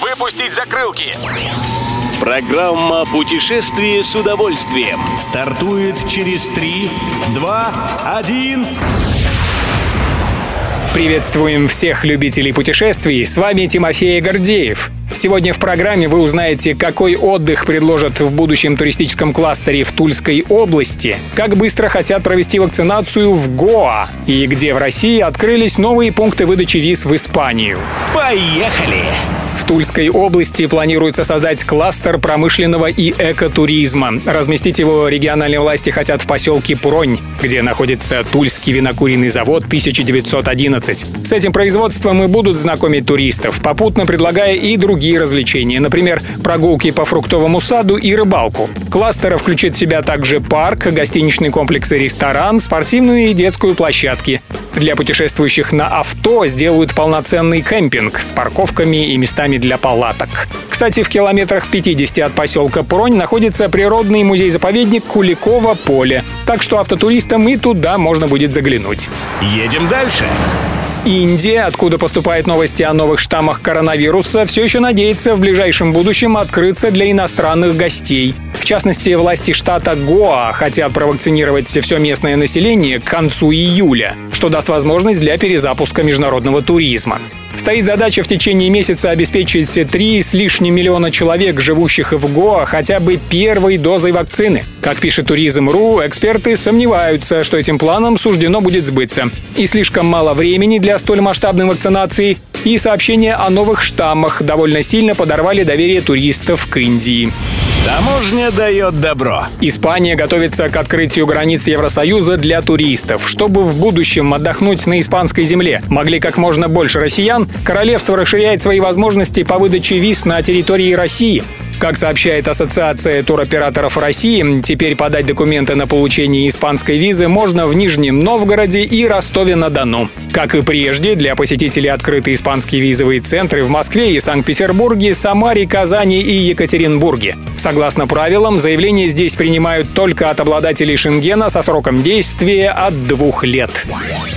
Выпустить закрылки! Программа «Путешествие с удовольствием» стартует через 3, 2, 1... Приветствуем всех любителей путешествий, с вами Тимофей Гордеев. Сегодня в программе вы узнаете, какой отдых предложат в будущем туристическом кластере в Тульской области, как быстро хотят провести вакцинацию в Гоа и где в России открылись новые пункты выдачи виз в Испанию. Поехали! В Тульской области планируется создать кластер промышленного и экотуризма. Разместить его региональные власти хотят в поселке Пуронь, где находится Тульский винокуренный завод 1911. С этим производством и будут знакомить туристов, попутно предлагая и другие развлечения, например, прогулки по фруктовому саду и рыбалку. Кластер включит в себя также парк, гостиничный комплекс и ресторан, спортивную и детскую площадки. Для путешествующих на авто сделают полноценный кемпинг с парковками и местами для палаток. Кстати, в километрах 50 от поселка Пронь находится природный музей-заповедник Куликово поле. Так что автотуристам и туда можно будет заглянуть. Едем дальше. Индия, откуда поступают новости о новых штаммах коронавируса, все еще надеется в ближайшем будущем открыться для иностранных гостей. Частности, власти штата Гоа хотят провакцинировать все местное население к концу июля, что даст возможность для перезапуска международного туризма. Стоит задача в течение месяца обеспечить 3 с лишним миллиона человек, живущих в Гоа, хотя бы первой дозой вакцины. Как пишет Туризм.ру, эксперты сомневаются, что этим планом суждено будет сбыться. И слишком мало времени для столь масштабной вакцинации, и сообщения о новых штаммах довольно сильно подорвали доверие туристов к Индии. Таможня дает добро. Испания готовится к открытию границ Евросоюза для туристов. Чтобы в будущем отдохнуть на испанской земле могли как можно больше россиян, королевство расширяет свои возможности по выдаче виз на территории России. Как сообщает Ассоциация туроператоров России, теперь подать документы на получение испанской визы можно в Нижнем Новгороде и Ростове-на-Дону. Как и прежде, для посетителей открыты испанские визовые центры в Москве и Санкт-Петербурге, Самаре, Казани и Екатеринбурге. Согласно правилам, заявления здесь принимают только от обладателей Шенгена со сроком действия от двух лет.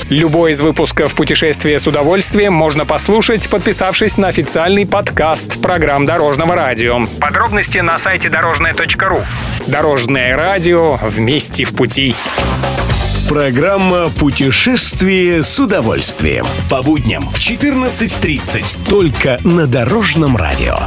Любой из выпусков «Путешествие с удовольствием» можно послушать, подписавшись на официальный подкаст программ Дорожного радио. Подробности на сайте дорожное.ру. Дорожное радио вместе в пути. Программа «Путешествие с удовольствием». По будням в 14.30. Только на Дорожном радио.